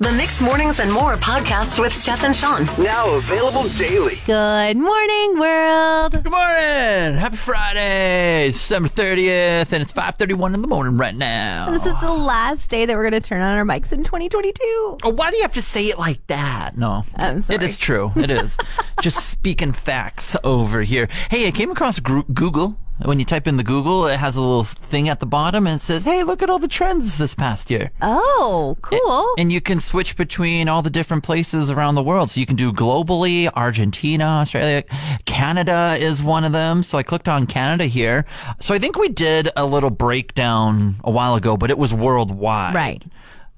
The Mixed Mornings and More podcast with Steph and Sean. Now available daily. Good morning, world. Good morning. Happy Friday, December 30th, and it's 5:31 in the morning right now. This is the last day that we're going to turn on our mics in 2022. Oh, why do you have to say it like that? No. I'm sorry. It is true. It is. Just speaking facts over here. Hey, I came across Google. When you type in the Google, it has a little thing at the bottom and it says, "Hey, look at all the trends this past year." Oh, cool. And you can switch between all the different places around the world. So you can do globally, Argentina, Australia, Canada is one of them. So I clicked on Canada here. So I think we did a little breakdown a while ago, but it was worldwide. Right.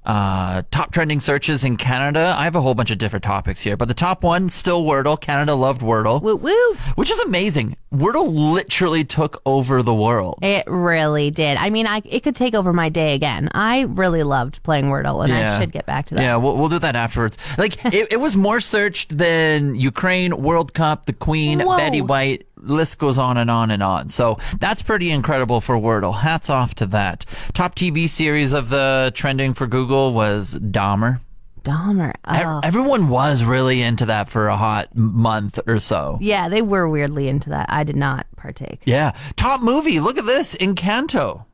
Uh, top trending searches in Canada. I have a whole bunch of different topics here, but the top one, still Wordle. Canada loved Wordle, Woo woo. which is amazing. Wordle literally took over the world. It really did. I mean, I, it could take over my day again. I really loved playing Wordle, and I should get back to that. Yeah, we'll, we'll do that afterwards. Like, it, it was more searched than Ukraine, World Cup, the Queen, Whoa. Betty White. List goes on and on and on. So that's pretty incredible for Wordle. Hats off to that. Top TV series of the trending for Google was Dahmer. Dahmer. Oh. Everyone was really into that for a hot month or so. yeah, they were weirdly into that. I did not partake. Yeah. Top movie. Look at this. Encanto.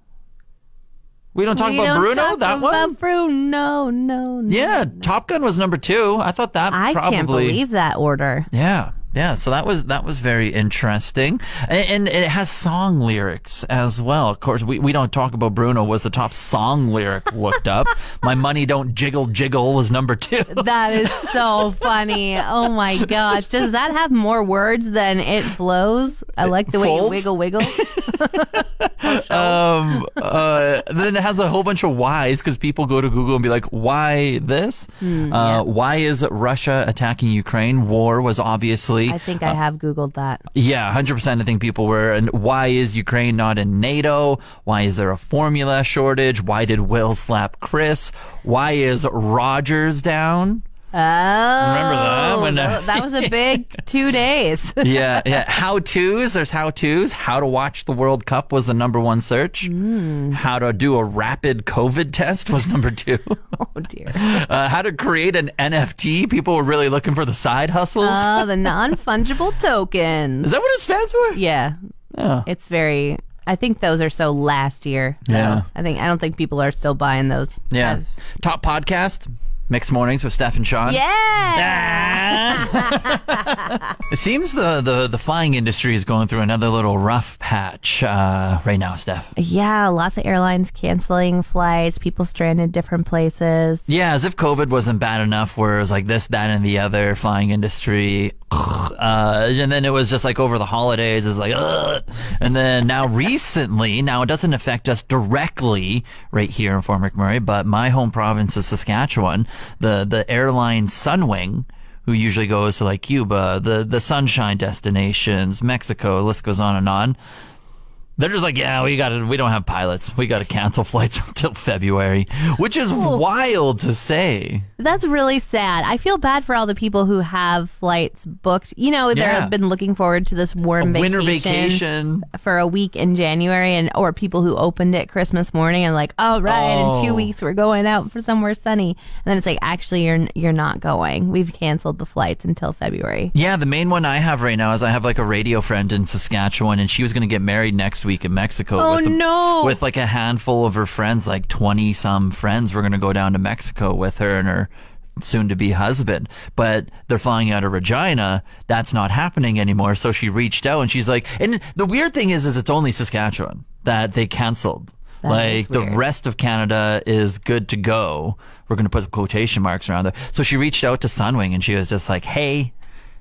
We don't talk We about don't Bruno. talk that one. Bruno. No, no. Yeah. Top Gun was number two. I thought that I probably. can't believe that order. Yeah. Yeah, so that was that was very interesting, and, and it has song lyrics as well. Of course, we, we don't talk about Bruno was the top song lyric looked up. My money don't jiggle jiggle was number two. That is so funny. Oh my gosh. Does that have more words than it blows? I like the way you wiggle wiggle. um, uh, then it has a whole bunch of whys because people go to Google and be like, "Why this? Hmm, uh, Why is Russia attacking Ukraine? War was obviously I think I uh, have Googled that. Yeah, 100% I think people were. And why is Ukraine not in NATO? Why is there a formula shortage? Why did Will slap Chris? Why is Rogers down? Oh, Remember that when, uh, that, was a big two days. Yeah, yeah. How to's. There's how to's. How to watch the World Cup was the number one search. How to do a rapid COVID test was number two. oh dear. uh, how to create an NFT. People were really looking for the side hustles. Oh, the non fungible tokens. Is that what it stands for? Yeah, Oh. it's very. I think those are so last year. though. Yeah. I think I don't think people are still buying those. Yeah. I've- Top podcast. Mixed mornings with Steph and Sean. Yeah. It seems the, the, the flying industry is going through another little rough patch uh, right now, Steph. Yeah, lots of airlines canceling flights, people stranded different places. Yeah, as if COVID wasn't bad enough, where it was like this, that, and the other flying industry. Uh, and then it was just like over the holidays, it's like, ugh. And then now recently, now it doesn't affect us directly right here in Fort McMurray, but my home province is Saskatchewan. The, the airline Sunwing, who usually goes to like Cuba, the, the sunshine destinations, Mexico, list goes on and on. They're just like, yeah, we got to, we don't have pilots. We got to cancel flights until February, which is wild to say. That's really sad. I feel bad for all the people who have flights booked. You know, Yeah. they've been looking forward to this warm vacation, Winter vacation. for a week in January, and or people who opened it Christmas morning and like, all right, in Oh. two weeks we're going out for somewhere sunny, and then it's like, actually, you're you're not going. We've canceled the flights until February. Yeah, the main one I have right now is I have like a radio friend in Saskatchewan, and she was going to get married next week in Mexico. Oh, with a- no. With like a handful of her friends, like twenty some friends, were going to go down to Mexico with her and her soon to be husband. But they're flying out of Regina. That's not happening anymore. So she reached out and she's like, and the weird thing is, is it's only Saskatchewan that they canceled. That like the rest of Canada is good to go. We're going to put quotation marks around there. So she reached out to Sunwing and she was just like, Hey,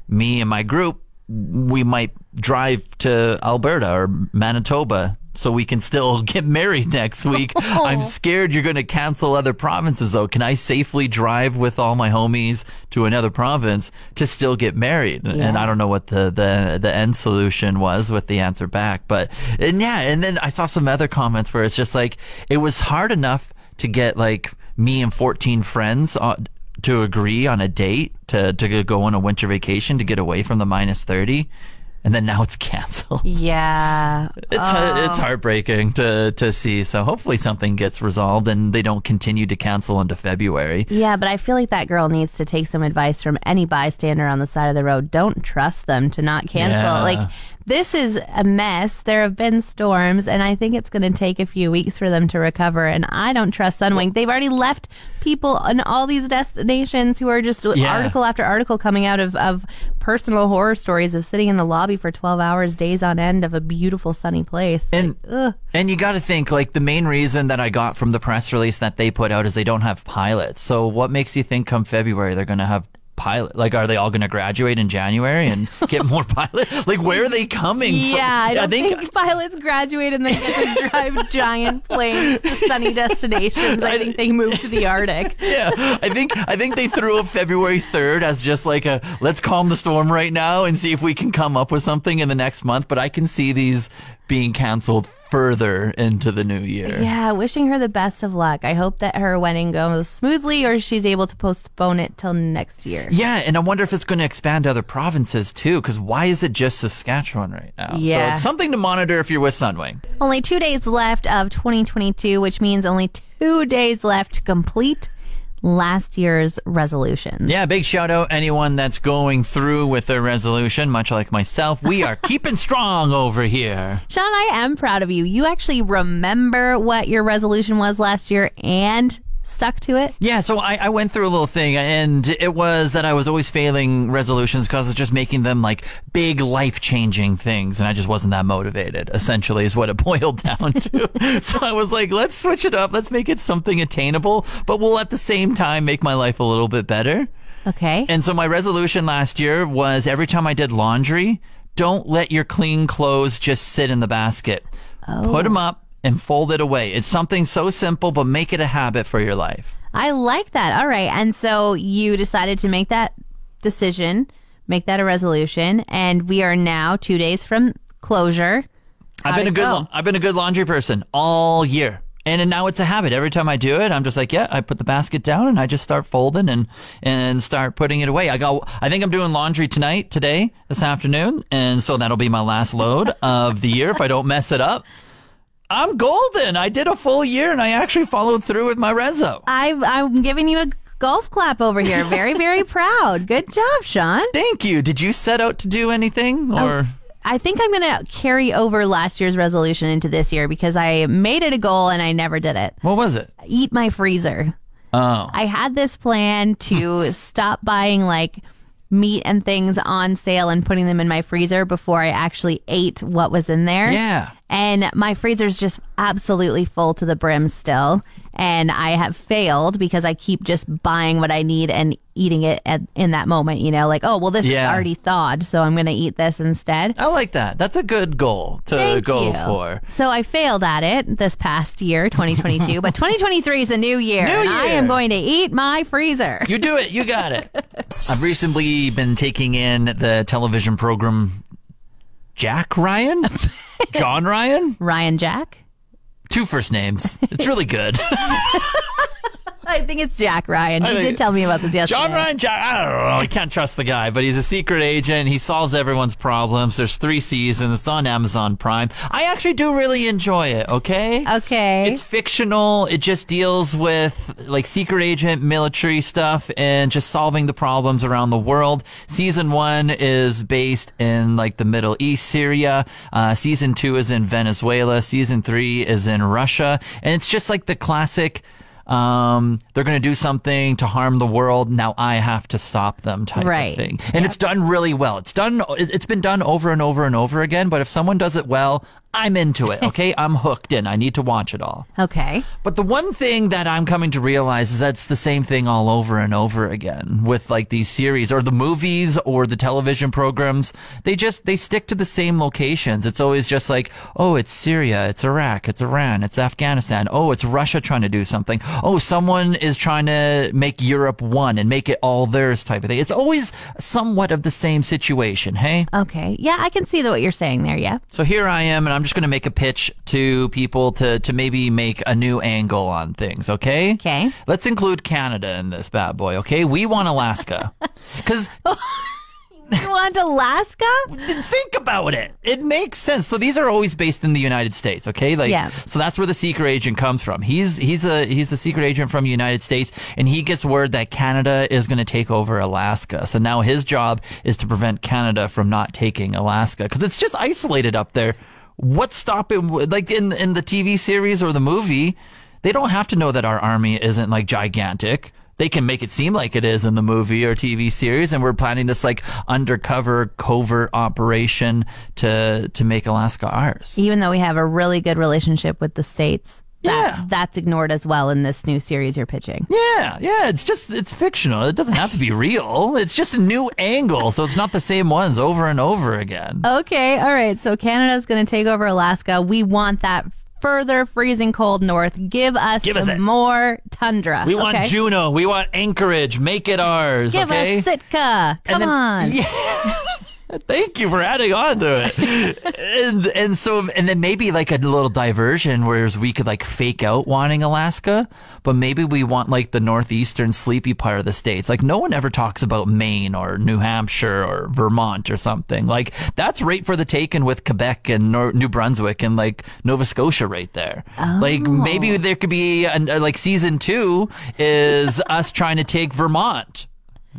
me and my group, we might drive to Alberta or Manitoba so we can still get married next week. I'm scared you're going to cancel other provinces though. Can I safely drive with all my homies to another province to still get married? And I don't know what the, the, the end solution was with the answer back. But, and yeah, and then I saw some other comments where it's just like, it was hard enough to get like me and 14 friends on, to agree on a date to, to go on a winter vacation to get away from the minus 30. And then now it's canceled. Yeah. It's it's oh. heartbreaking to to see. So hopefully something gets resolved and they don't continue to cancel into February. Yeah, but I feel like that girl needs to take some advice from any bystander on the side of the road. Don't trust them to not cancel. Yeah. Like, this is a mess. There have been storms, and I think it's going to take a few weeks for them to recover. And I don't trust Sunwing. They've already left people in all these destinations who are just Yeah. article after article coming out of, of personal horror stories of sitting in the lobby for 12 hours, days on end of a beautiful sunny place. And Ugh. and you got to think like the main reason that I got from the press release that they put out is they don't have pilots. So what makes you think come February they're going to have pilot? Like are they all going to graduate in January and get more pilots? Like where are they coming from? Yeah, I don't think, pilots graduate and they get to drive giant planes to sunny destinations. I think they move to the Arctic. yeah, I think I think they threw up February third as just like a let's calm the storm right now and see if we can come up with something in the next month. But I can see these being canceled further into the new year. Yeah, wishing her the best of luck. I hope that her wedding goes smoothly or she's able to postpone it till next year. Yeah, and I wonder if it's going to expand to other provinces too. Because why is it just Saskatchewan right now? so Yeah. it's something to monitor if you're with Sunwing. Only two days left of 2022, which means only two days left to complete last year's resolutions. Yeah, big shout out anyone that's going through with their resolution. Much like myself, we are keeping strong over here. Sean, I am proud of you. You actually remember what your resolution was last year and stuck to it. Yeah, so I, I went through a little thing, and it was that I was always failing resolutions because it's just making them like big life changing things, and I just wasn't that motivated, essentially, is what it boiled down to. so I was like, let's switch it up. Let's make it something attainable, but we'll at the same time make my life a little bit better. Okay. And so my resolution last year was every time I did laundry, don't let your clean clothes just sit in the basket. Put oh. them up and fold it away. It's something so simple, but make it a habit for your life. I like that. All right. And so you decided to make that decision, make that a resolution, and we are now two days from closure. I've been a good go? I've been a good laundry person all year. And then now it's a habit. Every time I do it, I'm just like, yeah, I put the basket down and I just start folding and and start putting it away. I got I think I'm doing laundry tonight, today, this afternoon, and so that'll be my last load of the year if I don't mess it up. I'm golden. I did a full year and I actually followed through with my rezo. I, I'm giving you a golf clap over here. Very, very proud. Good job, Sean. Thank you. Did you set out to do anything oh, or I think I'm going to carry over last year's resolution into this year because I made it a goal and I never did it. what was it? Eat my freezer. Oh. I had this plan to stop buying like meat and things on sale and putting them in my freezer before I actually ate what was in there. Yeah. And my freezer's just absolutely full to the brim still. And I have failed because I keep just buying what I need and eating it at, in that moment, you know, like, oh, well, this Yeah. is already thawed, so I'm going to eat this instead. I like that. That's a good goal to Thank go you. for. So I failed at it this past year, 2022, but 2023 is a new year. New and I am going to eat my freezer. You do it. You got it. I've recently been taking in the television program Jack Ryan? John Ryan? Ryan Jack? Two first names. It's really good. I think it's Jack Ryan. You I did tell me about this yesterday. John Ryan Jack. I don't know. I can't trust the guy, but he's a secret agent. He solves everyone's problems. There's three seasons. It's on Amazon Prime. I actually do really enjoy it, okay? Okay. It's fictional. It just deals with like secret agent military stuff and just solving the problems around the world. Season one is based in like the Middle East, Syria. Uh, season two is in Venezuela. Season three is in Russia. And it's just like the classic, um, they're going to do something to harm the world. Now I have to stop them type Right. of thing. And it's done really well. It's done, it's been done over and over and over again. But if someone does it well, I'm into it. Okay, I'm hooked in. I need to watch it all. Okay. But the one thing that I'm coming to realize is that's the same thing all over and over again with like these series or the movies or the television programs. They just, they stick to the same locations. It's always just like, oh, it's Syria, it's Iraq, it's Iran, it's Afghanistan. Oh, it's Russia trying to do something. Oh, someone is trying to make Europe one and make it all theirs type of thing. It's always somewhat of the same situation. Hey? Okay. Yeah, I can see the, what you're saying there. Yeah. So here I am, and I'm just going to make a pitch to people to, to maybe make a new angle on things, okay? Okay. Let's include Canada in this bad boy, okay? We want Alaska. Because You want Alaska? think about it. It makes sense. So these are always based in the United States, okay? Like Yeah. so that's where the secret agent comes from. He's he's a he's a secret agent from the United States and he gets word that Canada is going to take over Alaska. So now his job is to prevent Canada from not taking Alaska cuz it's just isolated up there. What's stopping like in in the TV series or the movie, they don't have to know that our army isn't like gigantic they can make it seem like it is in the movie or TV series, and we're planning this like undercover covert operation to to make Alaska ours. Even though we have a really good relationship with the states, that, Yeah. that's ignored as well in this new series you're pitching. Yeah, yeah, it's just it's fictional. It doesn't have to be real. It's just a new angle, so it's not the same ones over and over again. Okay, all right. So Canada's going to take over Alaska. We want that further freezing cold north. Give us, Give us more tundra. We want okay? Juneau. We want Anchorage. Make it ours. Give okay? us Sitka. Come then- on. Yeah. Thank you for adding on to it. and and so and then maybe like a little diversion whereas we could like fake out wanting Alaska, but maybe we want like the northeastern sleepy part of the states. Like no one ever talks about Maine or New Hampshire or Vermont or something. Like that's right for the taken with Quebec and Nor- New Brunswick and like Nova Scotia right there. Like maybe there could be an, uh, like season 2 is us trying to take Vermont.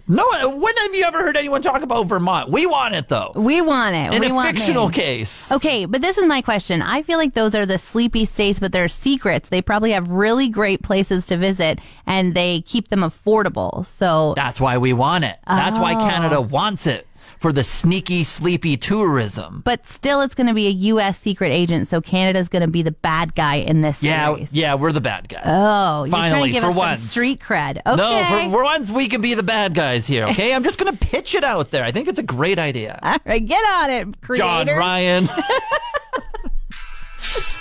No, when have you ever heard anyone talk about Vermont? We want it though. We want it. In we a fictional Maine. case. Okay, but this is my question. I feel like those are the sleepy states, but they're secrets. They probably have really great places to visit and they keep them affordable. So, That's why we want it. That's why Oh. Canada wants it. For the sneaky, sleepy tourism. but still, it's going to be a U.S. secret agent. So, Canada's going to be the bad guy in this Yeah, series. yeah, we're the bad guy. Oh, you're trying Finally, to give for us once. street cred. Okay. No, for, for once we can be the bad guys here, okay? I'm just gonna pitch it out there. I think it's a great idea. All right, get on it, creator. John Ryan.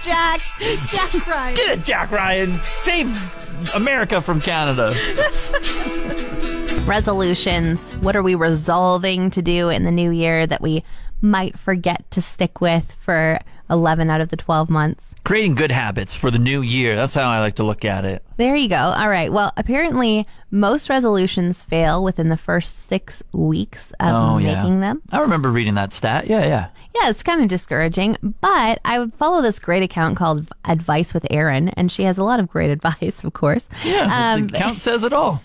Jack. Jack Ryan. Get it, Jack Ryan. Save America from Canada. Resolutions. What are we resolving to do in the new year that we might forget to stick with for 11 out of the 12 months? Creating good habits for the new year. That's how I like to look at it. There you go. All right. Well, apparently, most resolutions fail within the first six weeks of Oh, yeah. making them. I remember reading that stat. Yeah, yeah. Yeah, it's kind of discouraging, but I would follow this great account called Advice with Erin, and she has a lot of great advice, of course. Yeah, Um, the account says it all.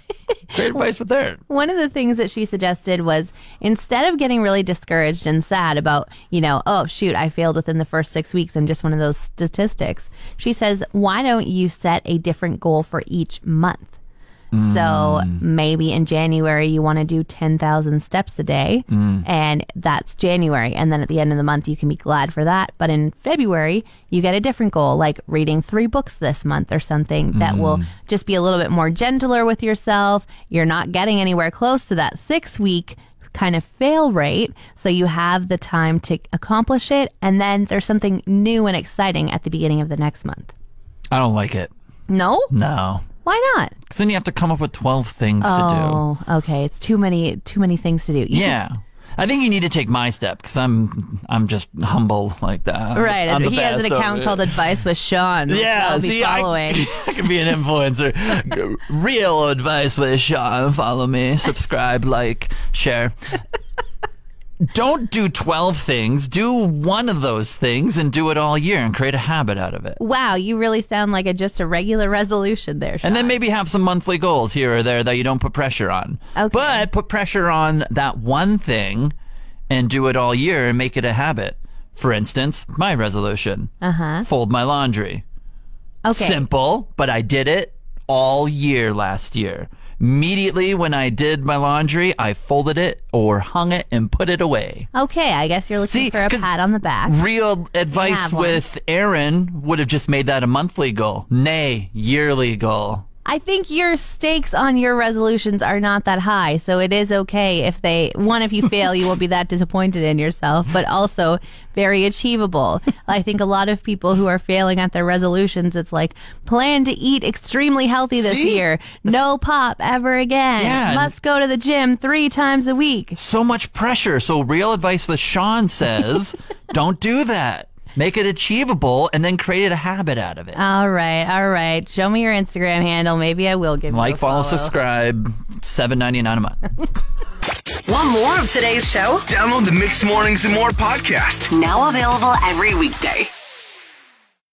Great advice with Erin. one of the things that she suggested was instead of getting really discouraged and sad about, you know, oh, shoot, I failed within the first six weeks, I'm just one of those statistics. She says, why don't you set a different goal for each month? So mm. maybe in January you want to do 10,000 steps a day mm. and that's January. And then at the end of the month you can be glad for that. But in February you get a different goal like reading three books this month or something that will mm. just be a little bit more gentler with yourself. You're not getting anywhere close to that six week kind of fail rate. So you have the time to accomplish it. And then there's something new and exciting at the beginning of the next month. I don't like it. No? No. Why not? Because then you have to come up with 12 things to do. Oh, okay. It's too many too many things to do. do. Yeah. I think you need to take my step because I'm I'm just humble like that. Right. I'm he has an account called Advice with Sean. Yeah, I'll be see, I- following. I, can be an influencer. Real advice with Sean. Follow me, subscribe, like, share. Don't do 12 things. Do one of those things and do it all year and create a habit out of it. wow, you really sound like a just a regular resolution there. Sean. And then maybe have some monthly goals here or there that you don't put pressure on. Okay. But put pressure on that one thing and do it all year and make it a habit. For instance, my resolution. Uh-huh. Fold my laundry. okay. Simple, but I did it all year last year. Immediately when I did my laundry, I folded it or hung it and put it away. Okay, I guess you're looking See, for a pat on the back. Real advice with Erin would have just made that a monthly goal. Nay, yearly goal. I think your stakes on your resolutions are not that high, so it is okay if they one if you fail, you won't be that disappointed in yourself, but also very achievable. I think a lot of people who are failing at their resolutions, it's like plan to eat extremely healthy this See? year, no pop ever again, Yeah. must go to the gym three times a week. So much pressure. So real advice with Sean says, don't do that. Make it achievable and then create a habit out of it. All right, all right. Show me your Instagram handle. Maybe I will give you like, a follow, follow. subscribe. Seven ninety nine a month. Want more of today's show? Download the Mixed Mornings and More podcast. Now available every weekday.